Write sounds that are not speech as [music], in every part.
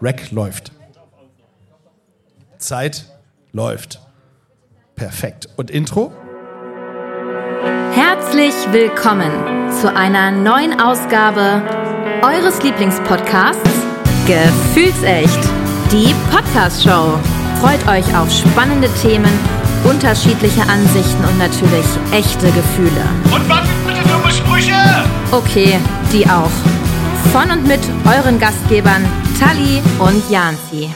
Rack läuft. Zeit läuft. Perfekt. Und Intro? Herzlich willkommen zu einer neuen Ausgabe eures Lieblingspodcasts Gefühlsecht, die Podcast-Show. Freut euch auf spannende Themen, unterschiedliche Ansichten und natürlich echte Gefühle. Und was bitte dumme Sprüche? Okay, die auch. Von und mit euren Gastgebern Tali und Janzi.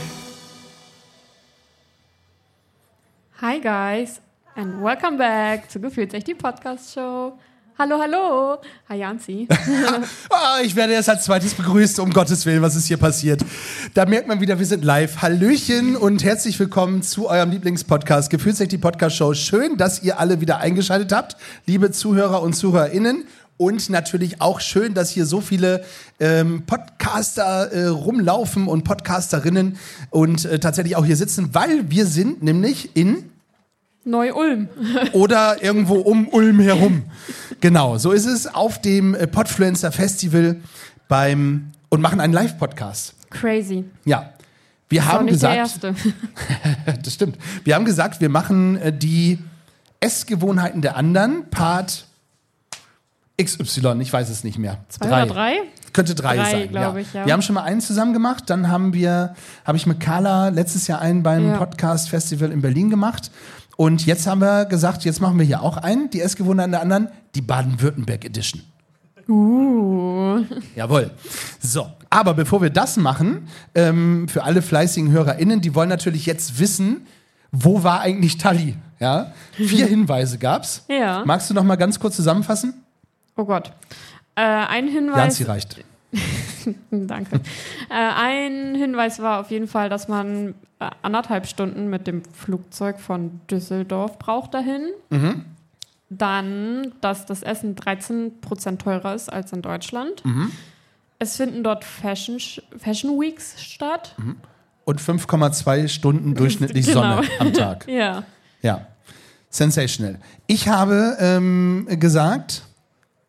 Hi guys and welcome back zu Gefühlsecht die Podcast Show. Hallo, hallo. Hi Janzi. [laughs] Ah, ich werde erst als zweites begrüßt, um Gottes Willen, was ist hier passiert? Da merkt man wieder, wir sind live. Hallöchen und herzlich willkommen zu eurem Lieblingspodcast, Gefühlsecht die Podcast Show. Schön, dass ihr alle wieder eingeschaltet habt, liebe Zuhörer und ZuhörerInnen. Und natürlich auch schön, dass hier so viele ähm, Podcaster äh, rumlaufen und Podcasterinnen und äh, tatsächlich auch hier sitzen, weil wir sind nämlich in Neu-Ulm. [laughs] oder irgendwo um Ulm herum. Genau, so ist es auf dem äh, Podfluencer Festival beim und machen einen Live-Podcast. Crazy. Ja. Wir auch haben nicht der gesagt, erste. [laughs] das stimmt. Wir haben gesagt, wir machen äh, die Essgewohnheiten der anderen, Part XY, ich weiß es nicht mehr. Zwei oder drei? Könnte drei, Drei, sein, ja. ich, ja. Wir haben schon mal einen zusammen gemacht, dann haben wir, habe ich mit Carla letztes Jahr einen beim Ja. Podcast Festival in Berlin gemacht. Und jetzt haben wir gesagt, jetzt machen wir hier auch einen, die Essgewohnheiten der anderen, die Baden-Württemberg Edition. Uh. Jawohl. So, aber bevor wir das machen, ähm, für alle fleißigen HörerInnen, die wollen natürlich jetzt wissen, wo war eigentlich Tali? Ja? Vier [laughs] Hinweise gab's. Ja. Magst du noch mal ganz kurz zusammenfassen? Oh Gott. Äh, ein Hinweis. Janzi reicht. [laughs] Danke. äh, ein Hinweis war auf jeden Fall, dass man äh, anderthalb Stunden mit dem Flugzeug von Düsseldorf braucht dahin. Mhm. Dann, dass das Essen 13% teurer ist als in Deutschland. Mhm. Es finden dort Fashion, Fashion Weeks statt. Und 5,2 Stunden durchschnittlich [laughs] Genau. Sonne am Tag. [laughs] Ja. Ja. Sensational. Ich habe ähm, gesagt,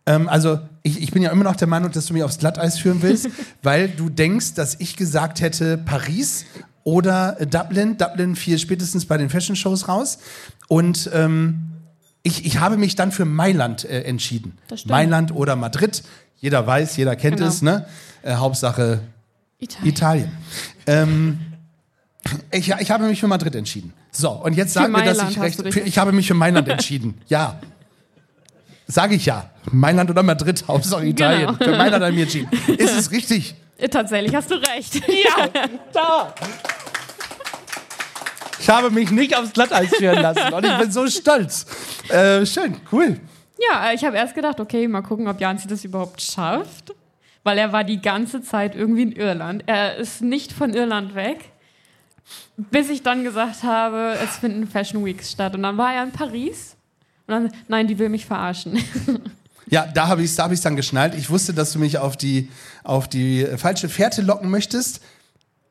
ähm, also ich, ich bin ja immer noch der Meinung, dass du mich aufs Glatteis führen willst, [laughs] weil du denkst, dass ich gesagt hätte Paris oder äh, Dublin. Dublin fiel spätestens bei den Fashion Shows raus. Und ähm, ich, ich habe mich dann für Mailand äh, entschieden. Mailand oder Madrid. Jeder weiß, jeder kennt Genau. es. Ne? Äh, Hauptsache Italien. Italien. ähm, ich, ich habe mich für Madrid entschieden. So, und jetzt Für sag mir, dass ich recht. Für, ich habe mich für Mailand entschieden. Ja. Sage ich ja. Mailand oder Madrid, Hauptsache Italien. Genau. Für Mailand habe ich mich entschieden. Ist es richtig? Äh, Tatsächlich hast du recht. [laughs] Ja, da. Ich habe mich nicht aufs Glatteis führen lassen und ich bin so stolz. Äh, schön, cool. Ja, äh, ich habe erst gedacht, okay, mal gucken, ob Janzi das überhaupt schafft. Weil er war die ganze Zeit irgendwie in Irland. Er ist nicht von Irland weg. Bis ich dann gesagt habe, es finden Fashion Weeks statt. Und dann war er in Paris. Und dann, nein, die will mich verarschen. [laughs] Ja, da habe ich es da hab ich's dann geschnallt. Ich wusste, dass du mich auf die, auf die falsche Fährte locken möchtest.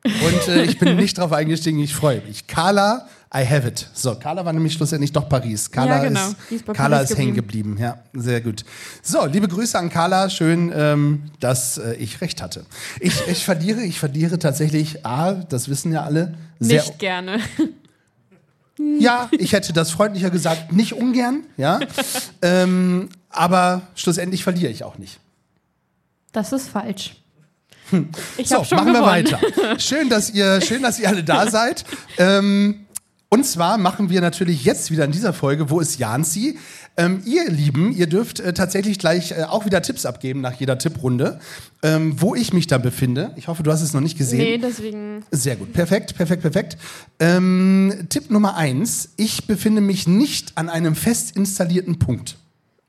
Und äh, ich bin nicht drauf eingestiegen. Ich freue mich. Carla, I have it. So, Carla war nämlich schlussendlich doch Paris. Carla Ja, genau. ist, ist Carla ist hängen geblieben. Ja, sehr gut. So, liebe Grüße an Carla. Schön, ähm, dass äh, ich recht hatte. Ich, ich verliere, ich verliere tatsächlich, A, das wissen ja alle, sehr nicht gerne. Ja, ich hätte das freundlicher gesagt, nicht ungern, ja. ähm, aber schlussendlich verliere ich auch nicht. Das ist falsch. Ich So, machen wir gewonnen. weiter. Schön, dass ihr, schön, dass ihr alle da seid. Ähm, und zwar machen wir natürlich jetzt wieder in dieser Folge, wo ist Janzi? Ähm, ihr Lieben, ihr dürft äh, tatsächlich gleich äh, auch wieder Tipps abgeben nach jeder Tipprunde, ähm, wo ich mich da befinde. Ich hoffe, du hast es noch nicht gesehen. Nee, deswegen. Sehr gut, perfekt, perfekt, perfekt. Ähm, Tipp Nummer eins: Ich befinde mich nicht an einem fest installierten Punkt.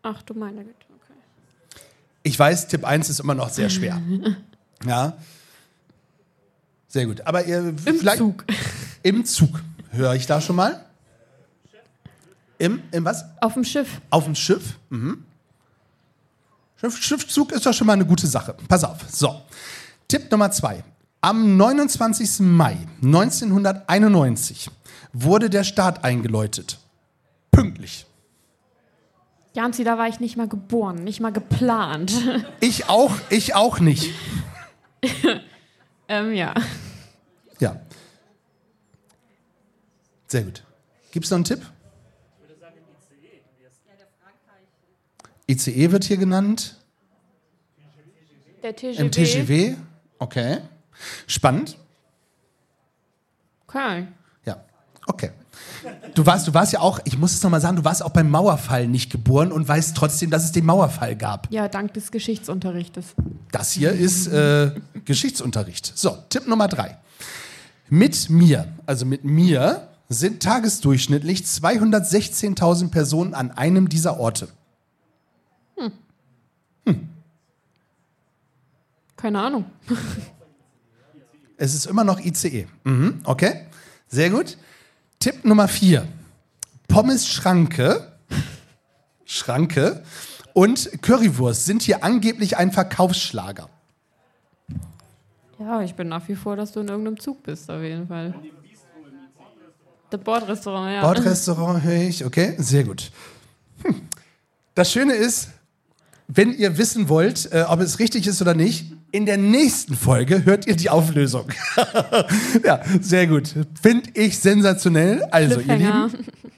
Ach du meine Güte. Okay. Ich weiß, Tipp 1 ist immer noch sehr schwer. [laughs] Ja. Sehr gut. Aber ihr Im vielleicht Zug. im Zug. Höre ich da schon mal? Im, im was? Auf dem Schiff. Auf dem Schiff? Mhm. Schiff, Schiffzug ist doch schon mal eine gute Sache. Pass auf. So. Tipp Nummer zwei. Am 29. Mai 1991 wurde der Start eingeläutet. Pünktlich. Janzi, da war ich nicht mal geboren, nicht mal geplant. [laughs] Ich auch, ich auch nicht. [laughs] ähm, ja. Ja. Sehr gut. Gibt es noch einen Tipp? ICE wird hier genannt. Der TGW. Im TGW. Okay. Spannend. Okay. Ja. Okay. Du warst, du warst ja auch, ich muss es nochmal sagen, du warst auch beim Mauerfall nicht geboren und weißt trotzdem, dass es den Mauerfall gab. Ja, dank des Geschichtsunterrichtes. Das hier ist äh, Geschichtsunterricht. So, Tipp Nummer drei. Mit mir, also mit mir, sind tagesdurchschnittlich 216.000 Personen an einem dieser Orte. Keine Ahnung. Es ist immer noch ICE. Mhm, okay, sehr gut. Tipp Nummer vier. Pommes Schranke, Schranke und Currywurst sind hier angeblich ein Verkaufsschlager. Ja, ich bin nach wie vor, dass du in irgendeinem Zug bist, auf jeden Fall. Das Bordrestaurant, ja. Bordrestaurant höre ich, okay, sehr gut. Hm. Das Schöne ist, wenn ihr wissen wollt, äh, ob es richtig ist oder nicht, in der nächsten Folge hört ihr die Auflösung. [laughs] ja, sehr gut. Finde ich sensationell. Also, ihr. Lieben,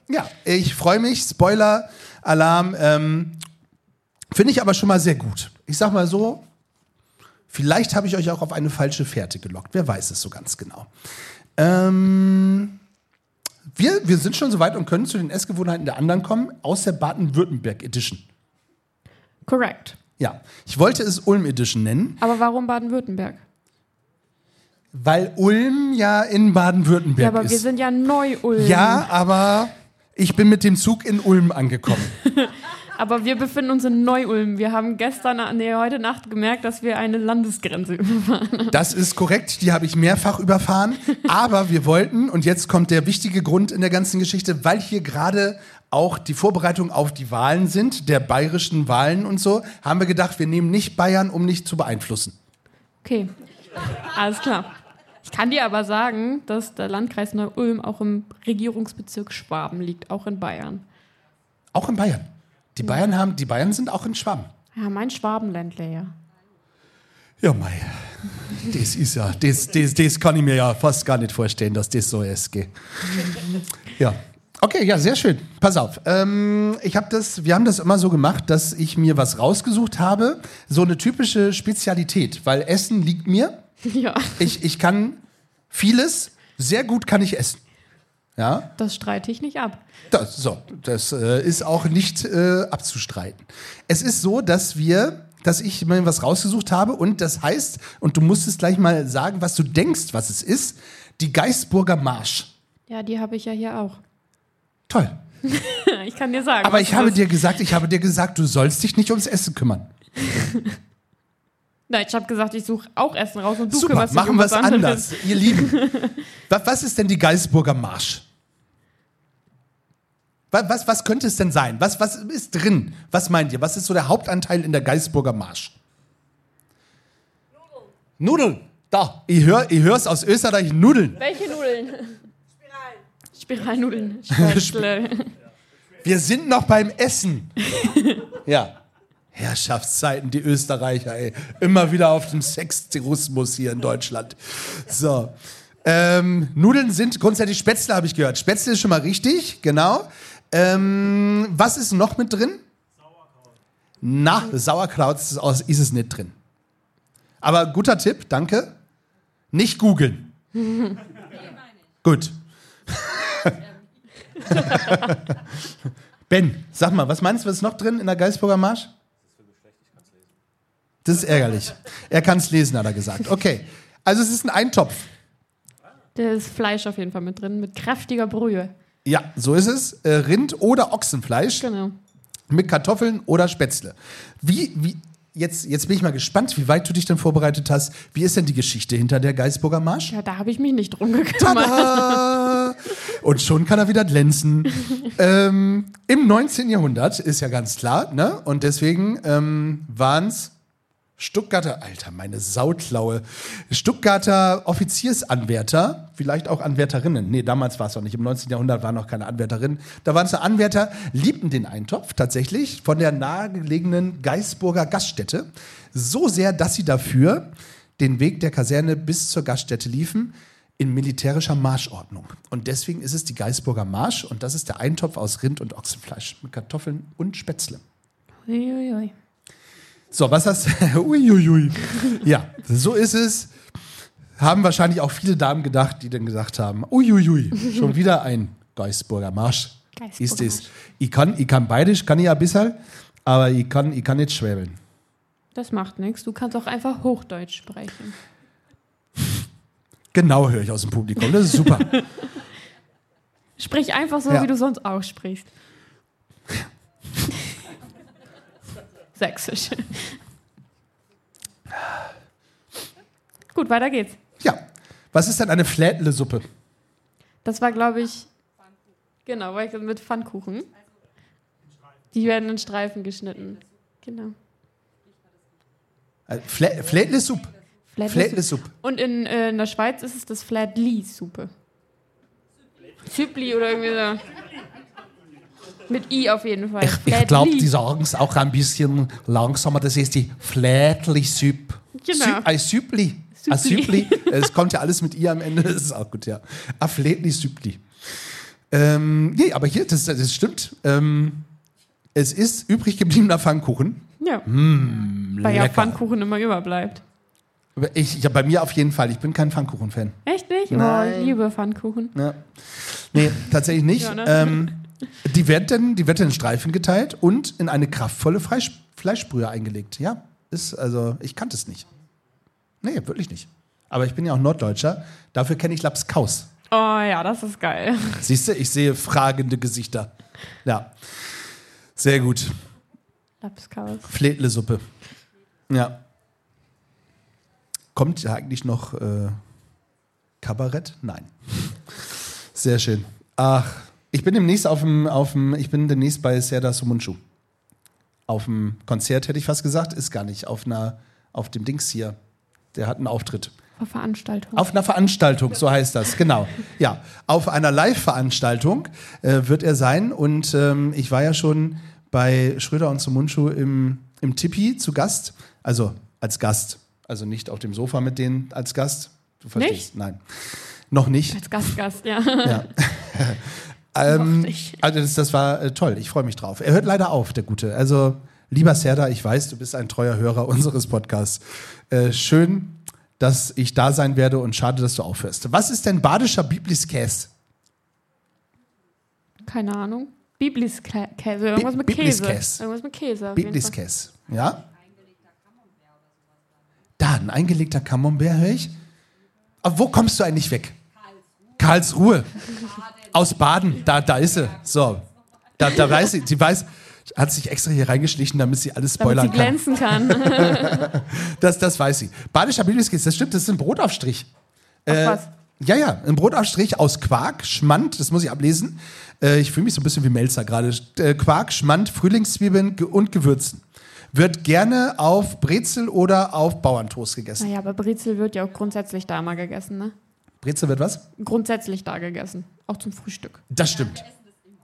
ja, ich freue mich. Spoiler, Alarm. Ähm, Finde ich aber schon mal sehr gut. Ich sag mal so, vielleicht habe ich euch auch auf eine falsche Fährte gelockt. Wer weiß es so ganz genau. Ähm, wir, wir sind schon soweit und können zu den Essgewohnheiten der anderen kommen, aus der Baden-Württemberg Edition. Correct. Ja, ich wollte es Ulm Edition nennen, Aber warum Baden-Württemberg? weil Ulm ja in Baden-Württemberg Ja, aber wir ist. sind ja Neu-Ulm. Ja, aber ich bin mit dem Zug in Ulm angekommen. [laughs] Aber wir befinden uns in Neu-Ulm. Wir haben gestern, nee, heute Nacht gemerkt, dass wir eine Landesgrenze [laughs] überfahren. Das ist korrekt, die habe ich mehrfach überfahren. Aber wir wollten, und jetzt kommt der wichtige Grund in der ganzen Geschichte, weil hier gerade auch die Vorbereitungen auf die Wahlen sind, der bayerischen Wahlen und so, haben wir gedacht, wir nehmen nicht Bayern, um nicht zu beeinflussen. Okay, alles klar. Ich kann dir aber sagen, dass der Landkreis Neu-Ulm auch im Regierungsbezirk Schwaben liegt, auch in Bayern. Auch in Bayern. Die Bayern haben, die Bayern sind auch in Schwaben. Ja, mein Schwabenländler, ja. Ja, mei. Das ist ja, das, das, das kann ich mir ja fast gar nicht vorstellen, dass das so ist. Gell. Ja. Okay, ja, sehr schön. Pass auf. Ähm, ich habe das, wir haben das immer so gemacht, dass ich mir was rausgesucht habe. So eine typische Spezialität, weil Essen liegt mir. [laughs] Ja, Ich, ich kann vieles, sehr gut kann ich essen. Ja, das streite ich nicht ab. das, so, das äh, ist auch nicht äh, abzustreiten. Es ist so, dass wir, dass ich mir was rausgesucht habe und das heißt, und du musst es gleich mal sagen, was du denkst, was es ist, die Geisburger Marsch. Ja, die habe ich ja hier auch. Toll. [laughs] Ich kann dir sagen. Aber ich habe dir gesagt, ich habe dir gesagt, du sollst dich nicht ums Essen kümmern. [laughs] Nein, ich habe gesagt, ich suche auch Essen raus und du Super, kümmerst dich machen um wir was es anderes. anders, ihr Lieben. [laughs] was, was ist denn die Geisburger Marsch? Was, was, was könnte es denn sein? Was, was ist drin? Was meint ihr? Was ist so der Hauptanteil in der Geisburger Marsch? Nudeln. Nudeln. Da, ich höre ich hör's aus Österreich, Nudeln. Welche Nudeln? Spiralnudeln. Spätzle. Wir sind noch beim Essen. ja. Herrschaftszeiten, die Österreicher, ey. Immer wieder auf dem Sextourismus hier in Deutschland. So. Ähm, Nudeln sind grundsätzlich Spätzle, habe ich gehört. Spätzle ist schon mal richtig, genau. Ähm, was ist noch mit drin? Sauerkraut. Na, Sauerkraut ist, aus- ist es nicht drin. Aber guter Tipp, danke. Nicht googeln. [laughs] Gut. Ben, sag mal, was meinst du, was ist noch drin in der Geisburger Marsch? Das ist ärgerlich. Er kann es lesen, hat er gesagt. Okay. Also es ist ein Eintopf. Da ist Fleisch auf jeden Fall mit drin, mit kräftiger Brühe. Ja, so ist es. Äh, Rind oder Ochsenfleisch Genau. mit Kartoffeln oder Spätzle. Wie, wie, jetzt, jetzt bin ich mal gespannt, wie weit du dich denn vorbereitet hast. Wie ist denn die Geschichte hinter der Geisburger Marsch? Ja, da habe ich mich nicht drum gekümmert. Tada! Und schon kann er wieder glänzen. [laughs] ähm, Im 19. Jahrhundert ist ja ganz klar, ne? Und deswegen ähm, waren es Stuttgarter, Alter, meine Sautlaue, Stuttgarter Offiziersanwärter, vielleicht auch Anwärterinnen. Nee, damals war es noch nicht. Im 19. Jahrhundert waren noch keine Anwärterinnen. Da waren es Anwärter, liebten den Eintopf tatsächlich von der nahegelegenen Geisburger Gaststätte. So sehr, dass sie dafür den Weg der Kaserne bis zur Gaststätte liefen. in militärischer Marschordnung. Und deswegen ist es die Geisburger Marsch und das ist der Eintopf aus Rind und Ochsenfleisch mit Kartoffeln und Spätzle. Uiuiui. So, was hast du? [laughs] Uiuiui. Ja, so ist es. Haben wahrscheinlich auch viele Damen gedacht, die dann gesagt haben: Uiuiui, schon wieder ein Geisburger Marsch. Geisburger Ist es. Marsch. Ich kann, ich kann beides, kann ich ja ein bisschen, aber ich kann, ich kann nicht schwäbeln. Das macht nichts. Du kannst auch einfach Hochdeutsch sprechen. Genau höre ich aus dem Publikum. Das ist super. [laughs] Sprich einfach so, Ja. wie du sonst auch sprichst. Sächsisch. Gut, weiter geht's. ja. Was ist denn eine Flädle-Suppe? Das war, glaube ich, genau, mit Pfannkuchen. Die werden in Streifen geschnitten. Genau. Äh, Flä Flädle-Suppe. Flädle-Suppe. Und in, äh, in der Schweiz ist es das Flädli-Suppe. Süppli oder irgendwie so. Mit I auf jeden Fall. Ich glaube, Flädli. die sagen es auch ein bisschen langsamer. Das ist die Flädli-Suppe. Genau. Sü ein Süppli. Ein Süppli. Süppli. [laughs] Es kommt ja alles mit I am Ende. Das ist auch gut, ja. Ein Flädli-Süppli. Ähm, nee, aber hier, das, das stimmt. Ähm, es ist übrig gebliebener Pfannkuchen. Ja. Weil ja. Pfannkuchen immer überbleibt. Ich, ja, bei mir auf jeden Fall. Ich bin kein Pfannkuchen-Fan. Echt nicht? Oh, Nein. ich liebe Pfannkuchen. Ja. Nee, tatsächlich nicht. Ja, ne? ähm, die, wird dann, die wird dann in Streifen geteilt und in eine kraftvolle Fleisch, Fleischbrühe eingelegt. Ja, ist, also, ich kannte es nicht. Nee, wirklich nicht. Aber ich bin ja auch Norddeutscher. Dafür kenne ich Lapskaus. Oh ja, das ist geil. Siehst du, ich sehe fragende Gesichter. Ja. Sehr gut. Lapskaus. Fledlesuppe. Ja. Kommt ja eigentlich noch äh, Kabarett? Nein. Sehr schön. Ach, ich bin demnächst auf dem, auf dem ich bin demnächst bei Serdar Sumunchu. Auf dem Konzert hätte ich fast gesagt, ist gar nicht. Auf einer, auf dem Dings hier. Der hat einen Auftritt. Vor Veranstaltung. Auf einer Veranstaltung, so heißt das, genau. Ja, auf einer Live-Veranstaltung äh, wird er sein. Und ähm, ich war ja schon bei Schröder und Sumunchu im, im Tipi zu Gast. Also als Gast. Also nicht auf dem Sofa mit denen als Gast. Du verstehst? Nein. Noch nicht. Als Gastgast, ja. Ja. [laughs] Ähm, also das, das war äh, toll, ich freue mich drauf. Er hört leider auf, der Gute. Also, lieber Serda, ich weiß, du bist ein treuer Hörer [laughs] unseres Podcasts. Äh, schön, dass ich da sein werde und schade, dass du aufhörst. Was ist denn badischer Bibliskäse? Keine Ahnung. Bibliskäse. Irgendwas mit Käse. Bibliskäse. Irgendwas mit Käse. Bibliskäse, ja? Da, ein eingelegter Camembert, höre ich. Aber wo kommst du eigentlich weg? Karlsruhe. Aus Baden, da, da ist sie. So. Da, da weiß sie, sie weiß, hat sich extra hier reingeschlichen, damit sie alles Damit sie spoilern kann. glänzen kann. [laughs] Das, das weiß sie. Badischer Bibliskäse, das stimmt, das ist ein Brotaufstrich. Ach was. Ja, ja, ein Brotaufstrich aus Quark, Schmand, das muss ich ablesen. Äh, ich fühle mich so ein bisschen wie Melzer gerade. Äh, Quark, Schmand, Frühlingszwiebeln und Gewürzen. Wird gerne auf Brezel oder auf Bauerntoast gegessen. Naja, aber Brezel wird ja auch grundsätzlich da mal gegessen, ne? Brezel wird was? Grundsätzlich da gegessen. Auch zum Frühstück. Das stimmt.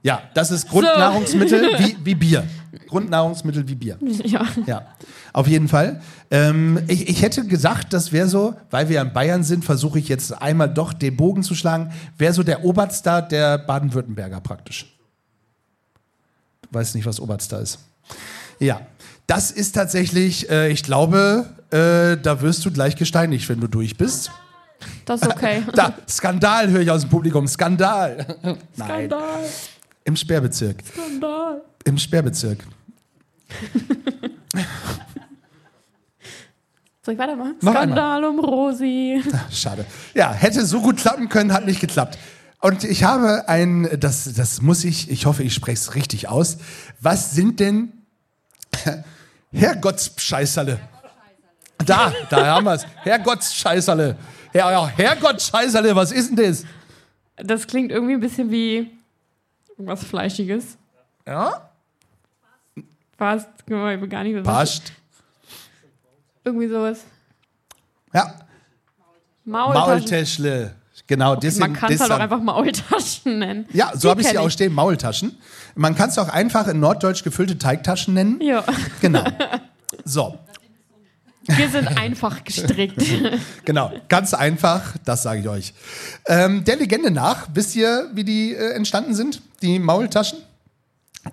Ja, das ist Grundnahrungsmittel wie, wie Bier. Grundnahrungsmittel wie Bier. [laughs] Ja. Ja, auf jeden Fall. Ähm, ich, ich hätte gesagt, das wäre so, weil wir ja in Bayern sind, versuche ich jetzt einmal doch den Bogen zu schlagen, wäre so der Oberstar der Baden-Württemberger praktisch. Du weißt nicht, was Oberstar ist. Ja, das ist tatsächlich, äh, ich glaube, äh, da wirst du gleich gesteinigt, wenn du durch bist. Das ist okay. Da, Skandal höre ich aus dem Publikum, Skandal. [laughs] Nein, Skandal. im Sperrbezirk. Skandal. Im Sperrbezirk. Soll ich weitermachen? Noch Skandal um Rosi. [laughs] Schade. Ja, hätte so gut klappen können, hat nicht geklappt. Und ich habe ein, das, das muss ich, ich hoffe, ich spreche es richtig aus. Was sind denn [laughs] Herrgottsscheißerle? Da, da haben wir es. Herrgottsscheißerle. Ja, ja, Herrgottsscheißerle, was ist denn das? Das klingt irgendwie ein bisschen wie irgendwas Fleischiges. Ja? Fast, ich weiß gar nicht, was Passt. Irgendwie sowas. Ja, Maultaschen. Maultäschle. Genau, das Man sind- kann es halt auch einfach Maultaschen nennen. Ja, so habe ich sie auch stehen, Maultaschen. Man kann es auch einfach in Norddeutsch gefüllte Teigtaschen nennen. Ja. Genau. [laughs] So. Wir sind einfach gestrickt. [laughs] Genau, ganz einfach, das sage ich euch. Ähm, der Legende nach, wisst ihr, wie die äh, entstanden sind? Die Maultaschen?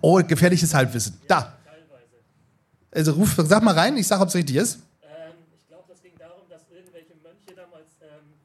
Oh, gefährliches Halbwissen. Da. Also ruf, sag mal rein, ich sag, ob es richtig ist. Ähm, ich glaube, das ging darum, dass irgendwelche Mönche damals ähm,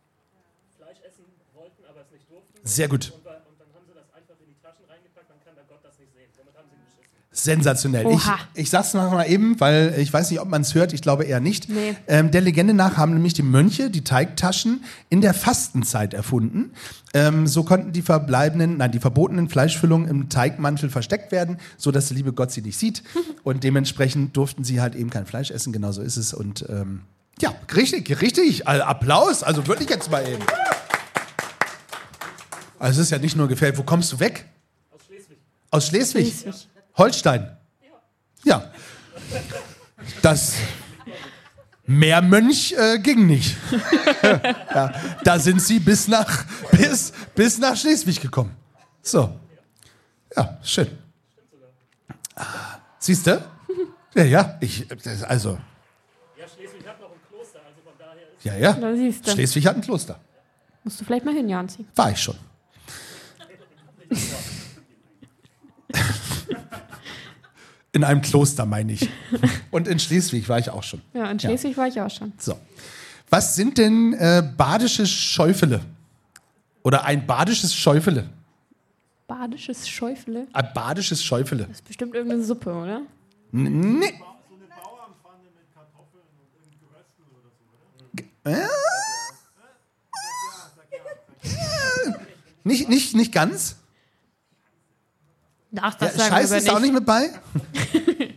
Fleisch essen wollten, aber es nicht durften. Sehr gut. Und, wa- und dann haben sie das einfach in die Taschen reingepackt, dann kann der Gott das nicht sehen. Somit haben sie ihn beschissen. Sensationell. Oha. Ich, ich sag's noch mal eben, weil ich weiß nicht, ob man es hört, ich glaube eher nicht. Nee. Ähm, der Legende nach haben nämlich die Mönche die Teigtaschen in der Fastenzeit erfunden. Ähm, so konnten die verbleibenden, nein, die verbotenen Fleischfüllungen im Teigmantel versteckt werden, so dass der liebe Gott sie nicht sieht. [laughs] Und dementsprechend durften sie halt eben kein Fleisch essen, genau so ist es. Und ähm, ja, richtig, richtig. Also Applaus, also wirklich jetzt mal eben. Also es ist ja nicht nur gefällt. Wo kommst du weg? Aus Schleswig. Aus Schleswig? Schleswig. Holstein? Ja. Das Meermönch äh, ging nicht. [laughs] ja, da sind sie bis nach, bis, bis nach Schleswig gekommen. So. Ja, schön. Siehst du? Ja, ja. Ich, das- also, Ja, Schleswig hat noch ein Kloster, also von daher ist ja, ja. Da siehst du. Schleswig hat ein Kloster. Musst du vielleicht mal hin, Janzi. War ich schon. [laughs] In einem Kloster, meine ich. [laughs] Und in Schleswig war ich auch schon. Ja, in Schleswig war ich auch schon. So. Was sind denn äh, badische Schäufele? Oder ein badisches Schäufele? Badisches Schäufele. Ein badisches Schäufele. Das ist bestimmt irgendeine Suppe, oder? Nee. Äh? [laughs] Nicht, nicht, nicht ganz? Ach, Ja, das sagen Scheiße ist auch nicht mit bei? [laughs]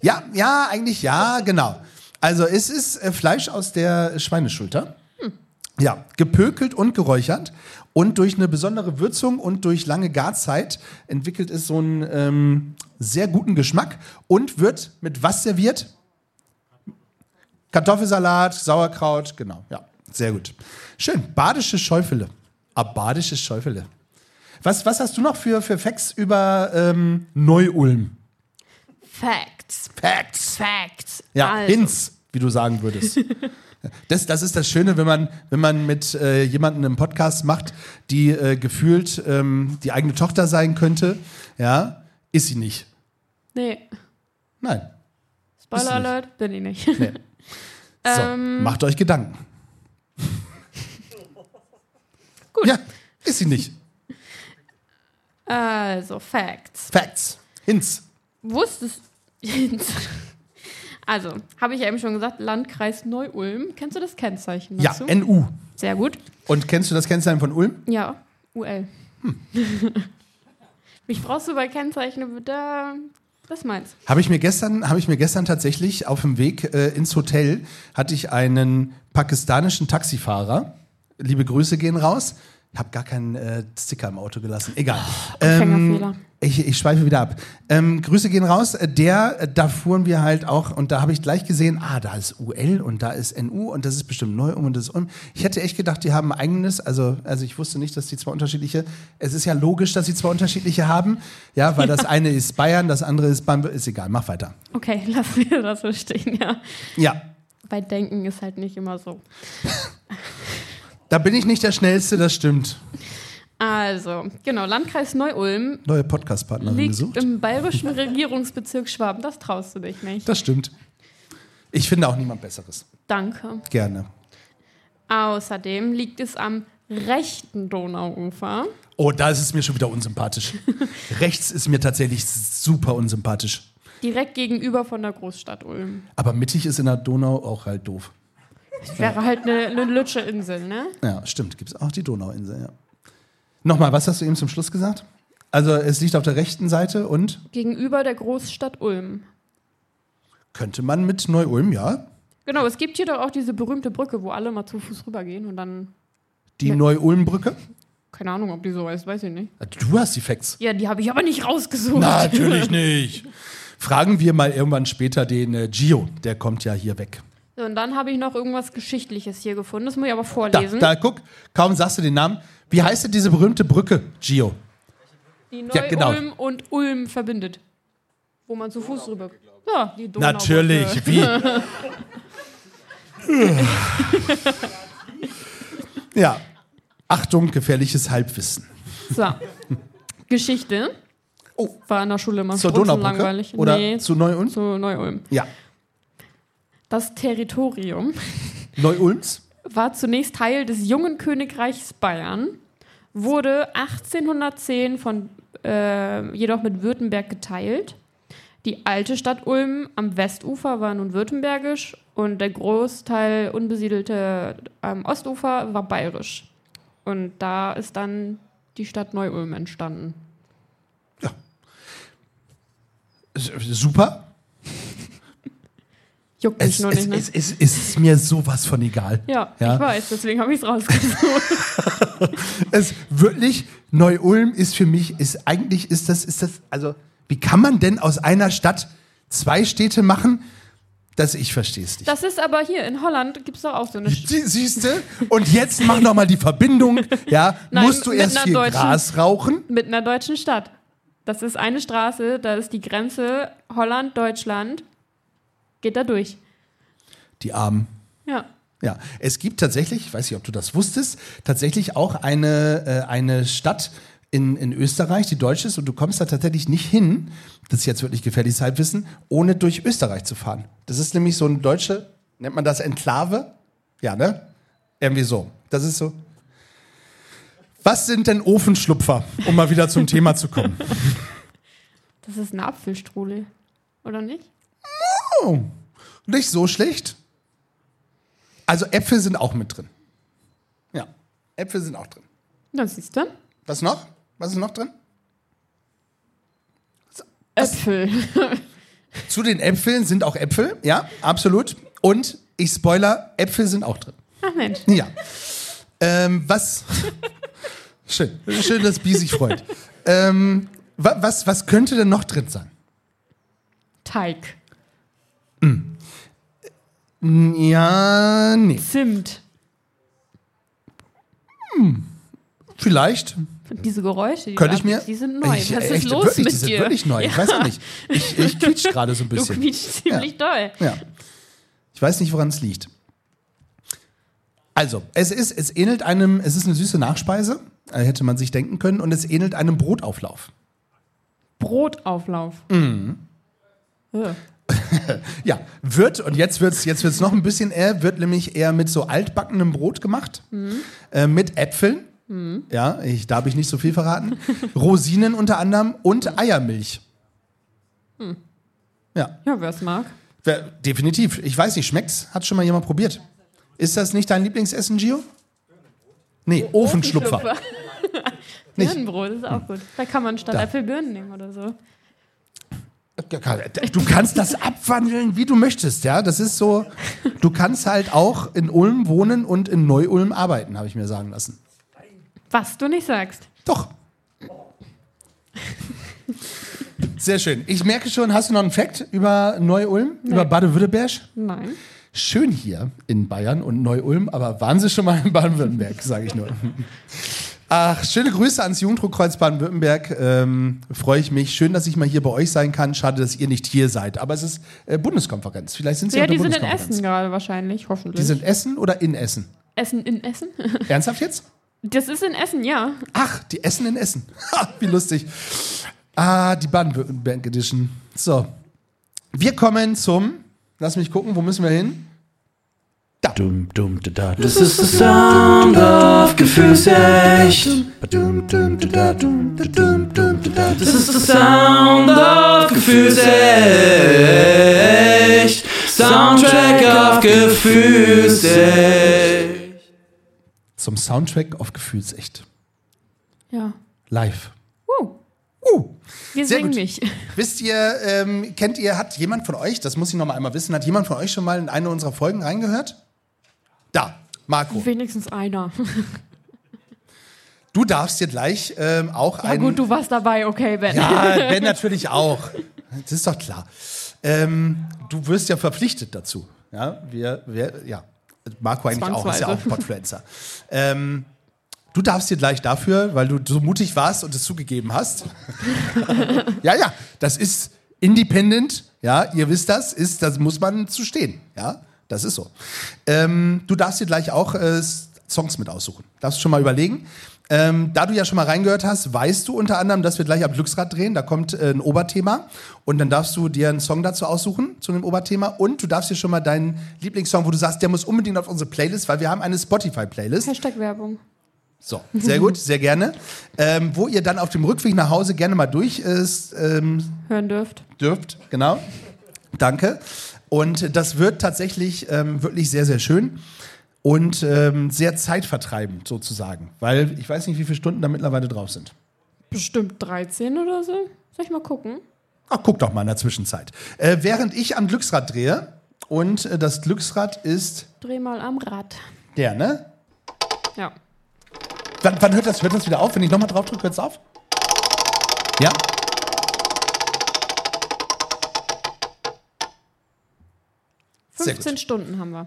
ja, ja, eigentlich ja, genau. Also es ist äh, Fleisch aus der Schweineschulter. Ja, gepökelt und geräuchert. Und durch eine besondere Würzung und durch lange Garzeit entwickelt es so einen ähm, sehr guten Geschmack und wird mit was serviert? Kartoffelsalat, Sauerkraut, genau. Ja, sehr gut. Schön. Badische Schäufele. Ah, badische Schäufele. Was, was hast du noch für, für Facts über ähm, Neu-Ulm? Facts. Facts. Facts. Ja, also, Hints, wie du sagen würdest. [laughs] Das, das ist das Schöne, wenn man, wenn man mit äh, jemandem einen Podcast macht, die äh, gefühlt ähm, die eigene Tochter sein könnte. Ja, ist sie nicht. Nee, Nein. Spoiler. Alert, bin ich nicht. Nee. [laughs] So, Ähm. macht euch Gedanken. [laughs] Gut. Ja, ist sie nicht. Also, Facts. Facts. Hints. Wusstest [laughs] Also, habe ich ja eben schon gesagt, Landkreis Neu-Ulm. Kennst du das Kennzeichen Ja, dazu? NU. Sehr gut. Und kennst du das Kennzeichen von Ulm? Ja, UL. Hm. Mich brauchst du bei Kennzeichen, da, das meins. Habe ich mir gestern, habe ich mir gestern tatsächlich auf dem Weg äh, ins Hotel hatte ich einen pakistanischen Taxifahrer. Liebe Grüße gehen raus. Ich habe gar keinen äh, Sticker im Auto gelassen. Egal. Anfängerfehler. ich, ich schweife wieder ab. Ähm, Grüße gehen raus. Äh, Der, äh, da fuhren wir halt auch und da habe ich gleich gesehen, ah, da ist UL und da ist NU und das ist bestimmt neu um und das ist um. Ich hätte echt gedacht, die haben ein eigenes, also, also ich wusste nicht, dass die zwei unterschiedliche, es ist ja logisch, dass sie zwei unterschiedliche haben, ja, weil das eine ist Bayern, das andere ist Bambi, ist egal, mach weiter. Okay, [laughs] lassen wir das so stehen, ja. Ja, Bei Denken ist halt nicht immer so. [laughs] da bin ich nicht der Schnellste, das stimmt. Also, genau, Landkreis Neu-Ulm Neue Podcast-Partnerin liegt gesucht. im bayerischen Regierungsbezirk Schwaben. Das traust du dich nicht. Das stimmt. Ich finde auch niemand Besseres. Danke. Gerne. Außerdem liegt es am rechten Donauufer. Oh, da ist es mir schon wieder unsympathisch. [laughs] Rechts ist mir tatsächlich super unsympathisch. Direkt gegenüber von der Großstadt Ulm. Aber mittig ist in der Donau auch halt doof. Wäre halt eine, eine Lütsche Insel, ne? Ja, stimmt. Gibt es auch die Donauinsel, ja. Nochmal, was hast du eben zum Schluss gesagt? Also, es liegt auf der rechten Seite und Gegenüber der Großstadt Ulm. könnte man mit Neu-Ulm, ja, Genau, es gibt hier doch auch diese berühmte Brücke, wo alle mal zu Fuß rübergehen und dann, die. Neu-Ulm-Brücke. keine Ahnung, ob die so heißt, weiß ich nicht. Du hast die Facts. Ja, die habe ich aber nicht rausgesucht. Natürlich nicht. Fragen wir mal irgendwann später den äh, Gio, der kommt ja hier weg. So, und dann habe ich noch irgendwas Geschichtliches hier gefunden. Das muss ich aber Da, vorlesen. da, guck, kaum sagst du den Namen. Wie heißt denn diese berühmte Brücke, Gio? die ja, genau. Neu-Ulm und Ulm verbindet. Wo man zu Fuß drüber. Ja, die Donaubrücke. Natürlich, [laughs] wie? ja. Achtung, gefährliches Halbwissen. So. Geschichte. Oh. War in der Schule immer Zur langweilig. Donaubrücke? Oder nee, zu Neu-Ulm? zu Neu-Ulm. Ja. Das Territorium [laughs] Neu-Ulms? war zunächst Teil des jungen Königreichs Bayern, wurde 1810 von, äh, jedoch mit Württemberg geteilt. Die alte Stadt Ulm am Westufer war nun württembergisch und der Großteil unbesiedelte am Ostufer war bayerisch. Und da ist dann die Stadt Neu-Ulm entstanden. S- Super. Juckt mich Es, nur es, nicht, ne? es, es ist mir sowas von egal. ja, Ja. ich weiß, deswegen habe ich es [laughs] rausgesucht. Es wirklich, Neu-Ulm ist für mich, ist eigentlich, ist das, ist das, also, wie kann man denn aus einer Stadt zwei Städte machen? Das, ich verstehe es nicht. Das ist aber hier in Holland gibt es doch auch so eine Sie, siehste? Und jetzt mach noch mal die Verbindung. Ja, [laughs] Nein, musst du erst viel deutschen- Gras rauchen? mit einer deutschen Stadt. Das ist eine Straße, da ist die Grenze Holland, Deutschland. Geht da durch. Die Armen. Ja. Ja, es gibt tatsächlich, ich weiß nicht, ob du das wusstest, tatsächlich auch eine, äh, eine Stadt in, in Österreich, die deutsch ist, und du kommst da tatsächlich nicht hin, das ist jetzt wirklich gefährliches Halbwissen, ohne durch Österreich zu fahren. Das ist nämlich so ein deutsche, nennt man das Enklave? Ja, ne? Irgendwie so. Das ist so. Was sind denn Ofenschlupfer, um mal wieder zum Thema zu kommen? [laughs] Das ist eine Apfelstrudel. Oder nicht? Oh, nicht so schlecht. Also Äpfel sind auch mit drin. Ja, Äpfel sind auch drin. Das siehst du. Was noch? Was ist noch drin? Äpfel. [laughs] Zu den Äpfeln sind auch Äpfel, ja, absolut. Und ich spoiler, Äpfel sind auch drin. Ach Mensch. Ja. Ähm, was? [laughs] Schön. Schön, dass Bi sich freut. Ähm, wa was, was könnte denn noch drin sein? Teig. Ja, nee. Zimt. Vielleicht. Diese Geräusche, die, Könnte du ich mir. die sind neu. Ich, Was ist echt, los wirklich, mit die sind dir? wirklich neu. Ich weiß auch nicht. Ich, ich quietsch [laughs] gerade so ein Du bisschen. quietschst ziemlich doll. Ja. Ich weiß nicht, woran es liegt. Also, es ist, es ähnelt einem, es ist eine süße Nachspeise, äh, hätte man sich denken können, und es ähnelt einem Brotauflauf. Brotauflauf. Ja. Ja, wird, und jetzt wird es jetzt wird's noch ein bisschen eher, wird nämlich eher mit so altbackenem Brot gemacht, äh, mit Äpfeln. Ja, ich, da habe ich nicht so viel verraten. [laughs] Rosinen unter anderem und Eiermilch. Ja, Ja, wer es mag. wer, definitiv. Ich weiß nicht, schmeckt's? Hat schon mal jemand probiert? Ist das nicht dein Lieblingsessen, Gio? Nee, Ofenschlupfer. Nicht. [laughs] Birnenbrot ist auch gut. Da kann man statt Da. Äpfel Birnen nehmen oder so. Du kannst das abwandeln, wie du möchtest, ja. Das ist so. Du kannst halt auch in Ulm wohnen und in Neu-Ulm arbeiten, habe ich mir sagen lassen. Was du nicht sagst. Doch. Sehr schön. Ich merke schon, hast du noch einen Fakt über Neu-Ulm, über Baden-Württemberg? Nein. Schön hier in Bayern und Neu-Ulm, aber waren Sie schon mal in Baden-Württemberg, sage ich nur. Ach, schöne Grüße ans Jugenddruckkreuz Baden-Württemberg. Ähm, Freue ich mich. Schön, dass ich mal hier bei euch sein kann. Schade, dass ihr nicht hier seid. Aber es ist äh, Bundeskonferenz. Vielleicht sind Sie Ja, die sind in. Essen gerade wahrscheinlich, hoffentlich. Die sind Essen oder in Essen? Essen in Essen? [laughs] Ernsthaft jetzt? Das ist in Essen, ja. Ach, die Essen in Essen. Ha, wie lustig. Ah, die Baden-Württemberg Edition. So. Wir kommen zum. Lass mich gucken, wo müssen wir hin? Da. Dum, dum, da, da, Das ist der Sound of Gefühlsecht. Das ist der Sound of Gefühlsecht. Soundtrack of Gefühlsecht. Zum Soundtrack auf Gefühlsecht. Ja. Live. Uh, Uh. wir Sehr singen gut. nicht. [laughs] Wisst ihr, ähm, kennt ihr, hat jemand von euch, das muss ich noch mal einmal wissen, hat jemand von euch schon mal in eine unserer Folgen reingehört? Da, Marco. Wenigstens einer. Du darfst dir gleich ähm, auch Ja einen. gut, du warst dabei, okay, Ben. Ja, [laughs] Ben natürlich auch. Das ist doch klar. Ähm, du wirst ja verpflichtet dazu. Ja, wir, wir ja. Marco eigentlich auch, ist ja auch. Podfluencer. ähm, du darfst dir gleich dafür, weil du so mutig warst und es zugegeben hast. [laughs] ja, ja, das ist Independent, ja, ihr wisst das, ist, das muss man zu stehen, ja, das ist so. Ähm, du darfst dir gleich auch äh, Songs mit aussuchen. Darfst du schon mal überlegen. Ähm, da du ja schon mal reingehört hast, weißt du unter anderem, dass wir gleich ab Glücksrad drehen. Da kommt äh, ein Oberthema und dann darfst du dir einen Song dazu aussuchen, zu einem Oberthema. Und du darfst dir schon mal deinen Lieblingssong, wo du sagst, der muss unbedingt auf unsere Playlist, weil wir haben eine Spotify-Playlist. Hashtag Werbung. So, sehr gut, sehr gerne. Ähm, wo ihr dann auf dem Rückweg nach Hause gerne mal durch ist, ähm, Hören dürft. dürft, genau. Danke. Und das wird tatsächlich ähm, wirklich sehr, sehr schön und ähm, sehr zeitvertreibend sozusagen, weil ich weiß nicht, wie viele Stunden da mittlerweile drauf sind. Bestimmt 13 oder so. Soll ich mal gucken? Ach, guck doch mal in der Zwischenzeit. Äh, während ich am Glücksrad drehe und äh, das Glücksrad ist Dreh mal am Rad. der, ne? Ja. Wann, wann hört das? Hört das wieder auf? Wenn ich nochmal drauf drücke, hört es auf? Ja? 15 gut. Stunden haben wir.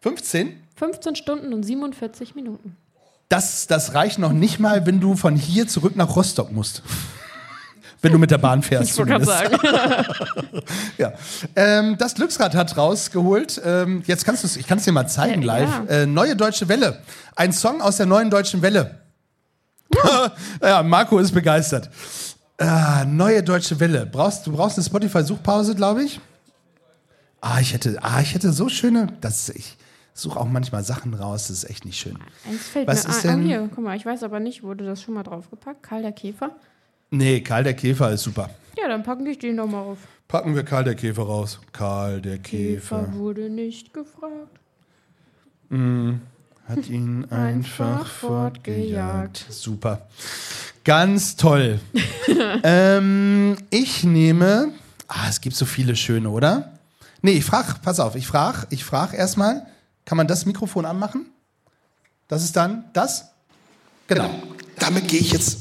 15? 15 Stunden und 47 Minuten. Das, das reicht noch nicht mal, wenn du von hier zurück nach Rostock musst. wenn du mit der Bahn fährst. Ich wollte sagen. [laughs] Ja. Ähm, das Glücksrad hat rausgeholt. Ähm, jetzt kannst du es, ich kann es dir mal zeigen Ja, live. Äh, Neue Deutsche Welle. Ein Song aus der neuen Deutschen Welle. ja, [laughs] Marco ist begeistert. Ah, neue Deutsche Welle. Brauchst, du brauchst eine Spotify-Suchpause, glaube ich. Ah, ich hätte, ah, ich hätte so schöne. Das, ich suche auch manchmal Sachen raus, das ist echt nicht schön. Eins fällt Was mir ist denn- Oh, hier, guck mal, ich weiß aber nicht, wurde das schon mal draufgepackt? Karl der Käfer? Nee, Karl der Käfer ist super. Ja, dann packen ich den nochmal auf. Packen wir Karl der Käfer raus. Karl der Käfer Käfer wurde nicht gefragt. hat ihn [laughs] einfach fortgejagt. Super. Ganz toll. [laughs] ähm, ich nehme. Ah, es gibt so viele schöne, oder? Nee, ich frage, pass auf, ich frage ich frag erstmal, kann man das Mikrofon anmachen? Das ist dann das? Genau. Damit gehe ich jetzt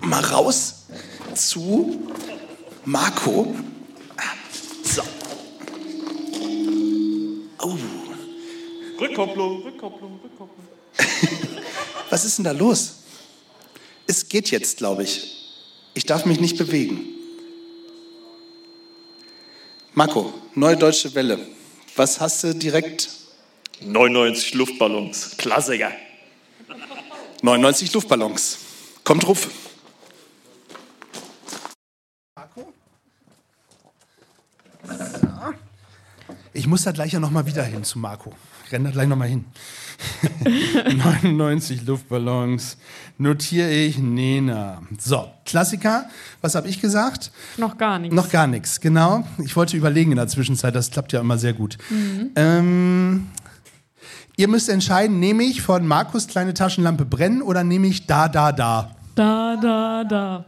mal raus zu Marco. So. Rückkopplung, Rückkopplung, Rückkopplung. [laughs] Was ist denn da los? Es geht jetzt, glaube ich. Ich darf mich nicht bewegen. Marco, Neue Deutsche Welle. Was hast du direkt? 99 Luftballons. Klassiker. 99 Luftballons. Kommt ruf. Ich muss da gleich ja nochmal wieder hin zu Marco. Ich renne da gleich nochmal hin. 99 Luftballons. Notiere ich Nena. So, Klassiker. Was habe ich gesagt? Noch gar nichts. Noch gar nichts, genau. Ich wollte überlegen in der Zwischenzeit, das klappt ja immer sehr gut. Ähm, ihr müsst entscheiden, nehme ich von Markus kleine Taschenlampe brennen oder nehme ich da, da, da? Da, da, da.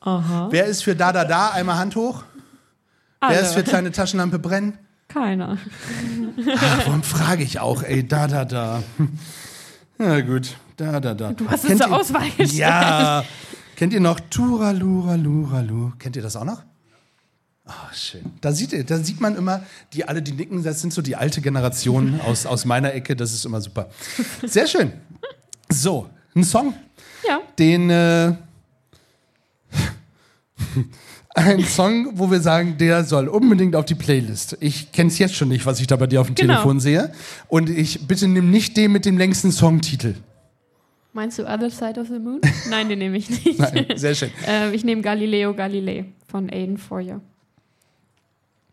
Aha. Wer ist für da, da, da? Einmal Hand hoch. Wer ist für kleine Taschenlampe brennen? Keiner. Ach, warum frage ich auch, ey, da, da, da. Ja, gut, da, da, da. Du hast es zur Auswahl gestellt. Ja. Kennt ihr noch Turalura, Luralu? Kennt ihr das auch noch? Oh, schön. Da sieht, ihr- da sieht man immer, die alle, die nicken, das sind so die alte Generation aus, aus meiner Ecke. Das ist immer super. Sehr schön. So, ein Song, Ja. den. Äh, ein Song, wo wir sagen, der soll unbedingt auf die Playlist. Ich kenne es jetzt schon nicht, was ich da bei dir auf dem Genau. Telefon sehe. Und ich bitte nimm nicht den mit dem längsten Songtitel. Meinst du Other Side of the Moon? [laughs] Nein, den nehme ich nicht. Nein, sehr schön. [laughs] Äh, ich nehme Galileo Galilei von Aiden Foyer.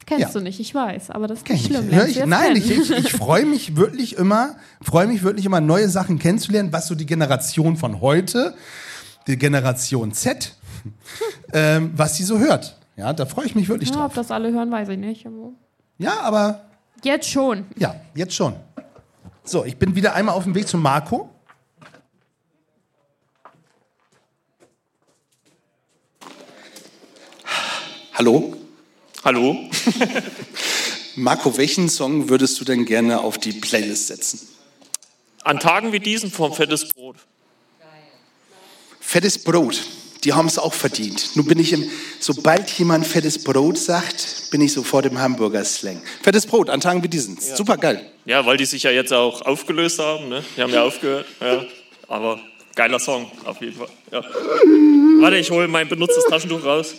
Kennst Ja. du nicht, ich weiß, aber das ist Kenn nicht ich. schlimm. Ich, jetzt nein, ich, ich, ich freue mich wirklich immer, freue mich wirklich immer, neue Sachen kennenzulernen, was so die Generation von heute, die Generation Z, ähm, was sie so hört. Ja, da freue ich mich wirklich ja, ob drauf. das alle hören, weiß ich nicht. Ja, aber Jetzt schon. ja, jetzt schon. So, ich bin wieder einmal auf dem Weg zu Marco. Hallo? Hallo? [laughs] Marco, welchen Song würdest du denn gerne auf die Playlist setzen? An Tagen wie diesen vom Fettes Brot. Fettes Brot, die haben es auch verdient. Nun bin ich im, sobald jemand fettes Brot sagt, bin ich sofort im Hamburger-Slang. Fettes Brot an Tagen wie diesen. Super geil. Ja, weil die sich ja jetzt auch aufgelöst haben, ne? Die haben ja aufgehört. Ja. Aber Geiler Song, auf jeden Fall. Ja. Warte, ich hole mein benutztes Taschentuch raus.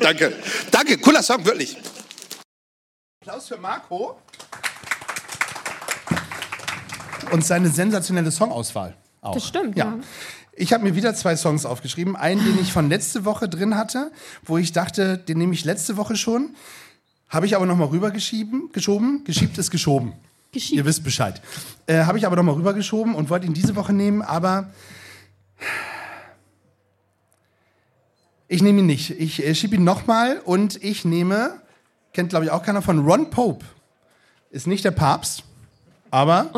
Danke. Danke, cooler Song, wirklich. Applaus für Marco. Und seine sensationelle Songauswahl. Auch. Das stimmt, ja. ja. Ich habe mir wieder zwei Songs aufgeschrieben. Einen, den ich von letzte Woche drin hatte, wo ich dachte, den nehme ich letzte Woche schon. Habe ich aber nochmal rübergeschoben. Geschoben. Geschiebt ist geschoben. Geschiebt. Ihr wisst Bescheid. Äh, Habe ich aber nochmal rübergeschoben und wollte ihn diese Woche nehmen, aber ich nehme ihn nicht. Ich äh, schiebe ihn nochmal und ich nehme, kennt glaube ich auch keiner von Ron Pope. Ist nicht der Papst, aber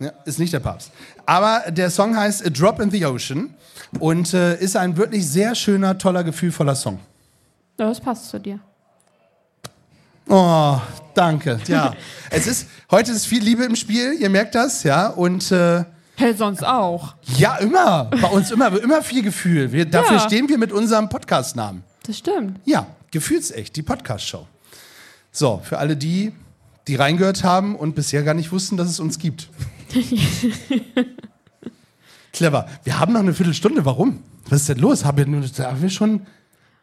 ja, ist nicht der Papst. Aber der Song heißt A Drop in the Ocean und äh, ist ein wirklich sehr schöner, toller, gefühlvoller Song. Das passt zu dir. Oh, danke. Ja, [laughs] es ist heute ist viel Liebe im Spiel. Ihr merkt das, ja und äh, Hey, sonst auch. ja immer bei uns immer immer viel Gefühl. Wir, dafür Ja. stehen wir mit unserem Podcast-Namen. Das stimmt. Ja, gefühlsecht, die Podcast-Show. So, für alle die, die reingehört haben und bisher gar nicht wussten, dass es uns gibt. [laughs] Clever. Wir haben noch eine Viertelstunde. Warum? Was ist denn los? Haben wir, nur- haben wir schon,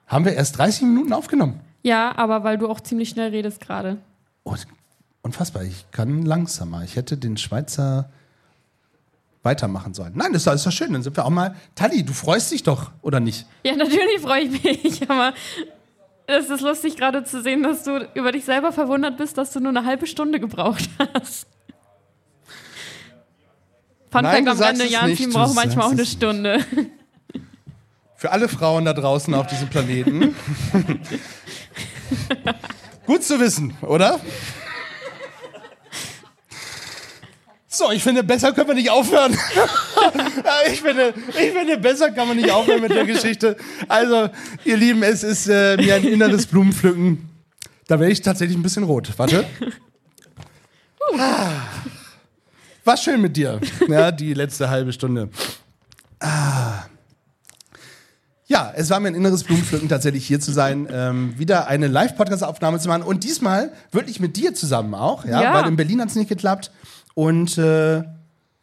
haben wir erst 30 Minuten aufgenommen? Ja, aber weil du auch ziemlich schnell redest gerade. Oh, unfassbar. Ich kann langsamer. Ich hätte den Schweizer weitermachen sollen. Nein, das ist doch- ist doch schön. Dann sind wir auch mal. Tali, du freust dich doch, oder nicht? Ja, natürlich freue ich mich, [laughs] aber es ist lustig gerade zu sehen, dass du über dich selber verwundert bist, dass du nur eine halbe Stunde gebraucht hast. Fun Nein, Fact du am Ende, es Jan nicht, Team du braucht manchmal auch eine Stunde. Für alle Frauen da draußen auf diesem Planeten. [laughs] Gut zu wissen, oder? So, ich finde, besser können wir nicht aufhören. [laughs] Ich, finde, ich finde, besser kann man nicht aufhören mit der Geschichte. Also, ihr Lieben, es ist äh, mir ein inneres Blumenpflücken. Da werde ich tatsächlich ein bisschen rot. Warte. Ah. War schön mit dir, ja, die letzte halbe Stunde. Ja, es war mir ein inneres Blumenpflücken, tatsächlich hier zu sein, ähm, wieder eine Live-Podcast-Aufnahme zu machen und diesmal wirklich mit dir zusammen auch, ja, Ja. weil in Berlin hat es nicht geklappt und äh,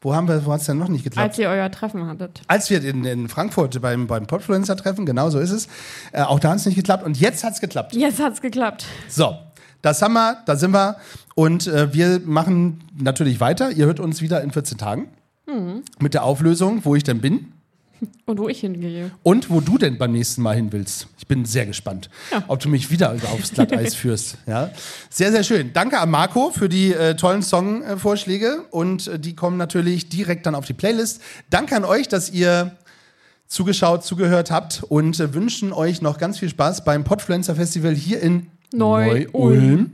wo haben wir, wo hat es denn noch nicht geklappt? Als ihr euer Treffen hattet. Als wir in, in Frankfurt beim, beim Podfluencer-Treffen, genau so ist es, äh, auch da hat es nicht geklappt und jetzt hat es geklappt. Jetzt hat's geklappt. So, das haben wir, da sind wir und äh, wir machen natürlich weiter. Ihr hört uns wieder in 14 Tagen mit der Auflösung, wo ich denn bin. [laughs] Und wo ich hingehe. Und wo du denn beim nächsten Mal hin willst. Ich bin sehr gespannt, ob du mich wieder aufs Glatteis [laughs] führst. Ja? Sehr, sehr schön. Danke an Marco für die äh, tollen Songvorschläge und äh, die kommen natürlich direkt dann auf die Playlist. Danke an euch, dass ihr zugeschaut, zugehört habt und äh, wünschen euch noch ganz viel Spaß beim Podfluencer Festival hier in Neu-Ulm.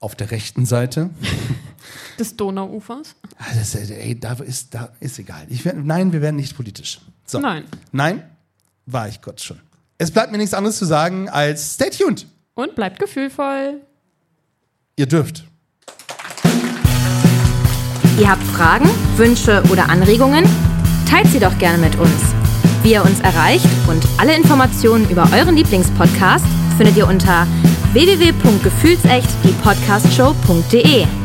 Auf der rechten Seite. [laughs] Des Donauufers? Ah, Das, äh, ey, da ist, da ist egal. Ich werd, nein, wir werden nicht politisch. So. Nein. Nein, war ich kurz schon. Es bleibt mir nichts anderes zu sagen als stay tuned. Und bleibt gefühlvoll. Ihr dürft. Ihr habt Fragen, Wünsche oder Anregungen? Teilt sie doch gerne mit uns. Wie ihr uns erreicht und alle Informationen über euren Lieblingspodcast findet ihr unter www.gefühlsecht die Podcastshow.de.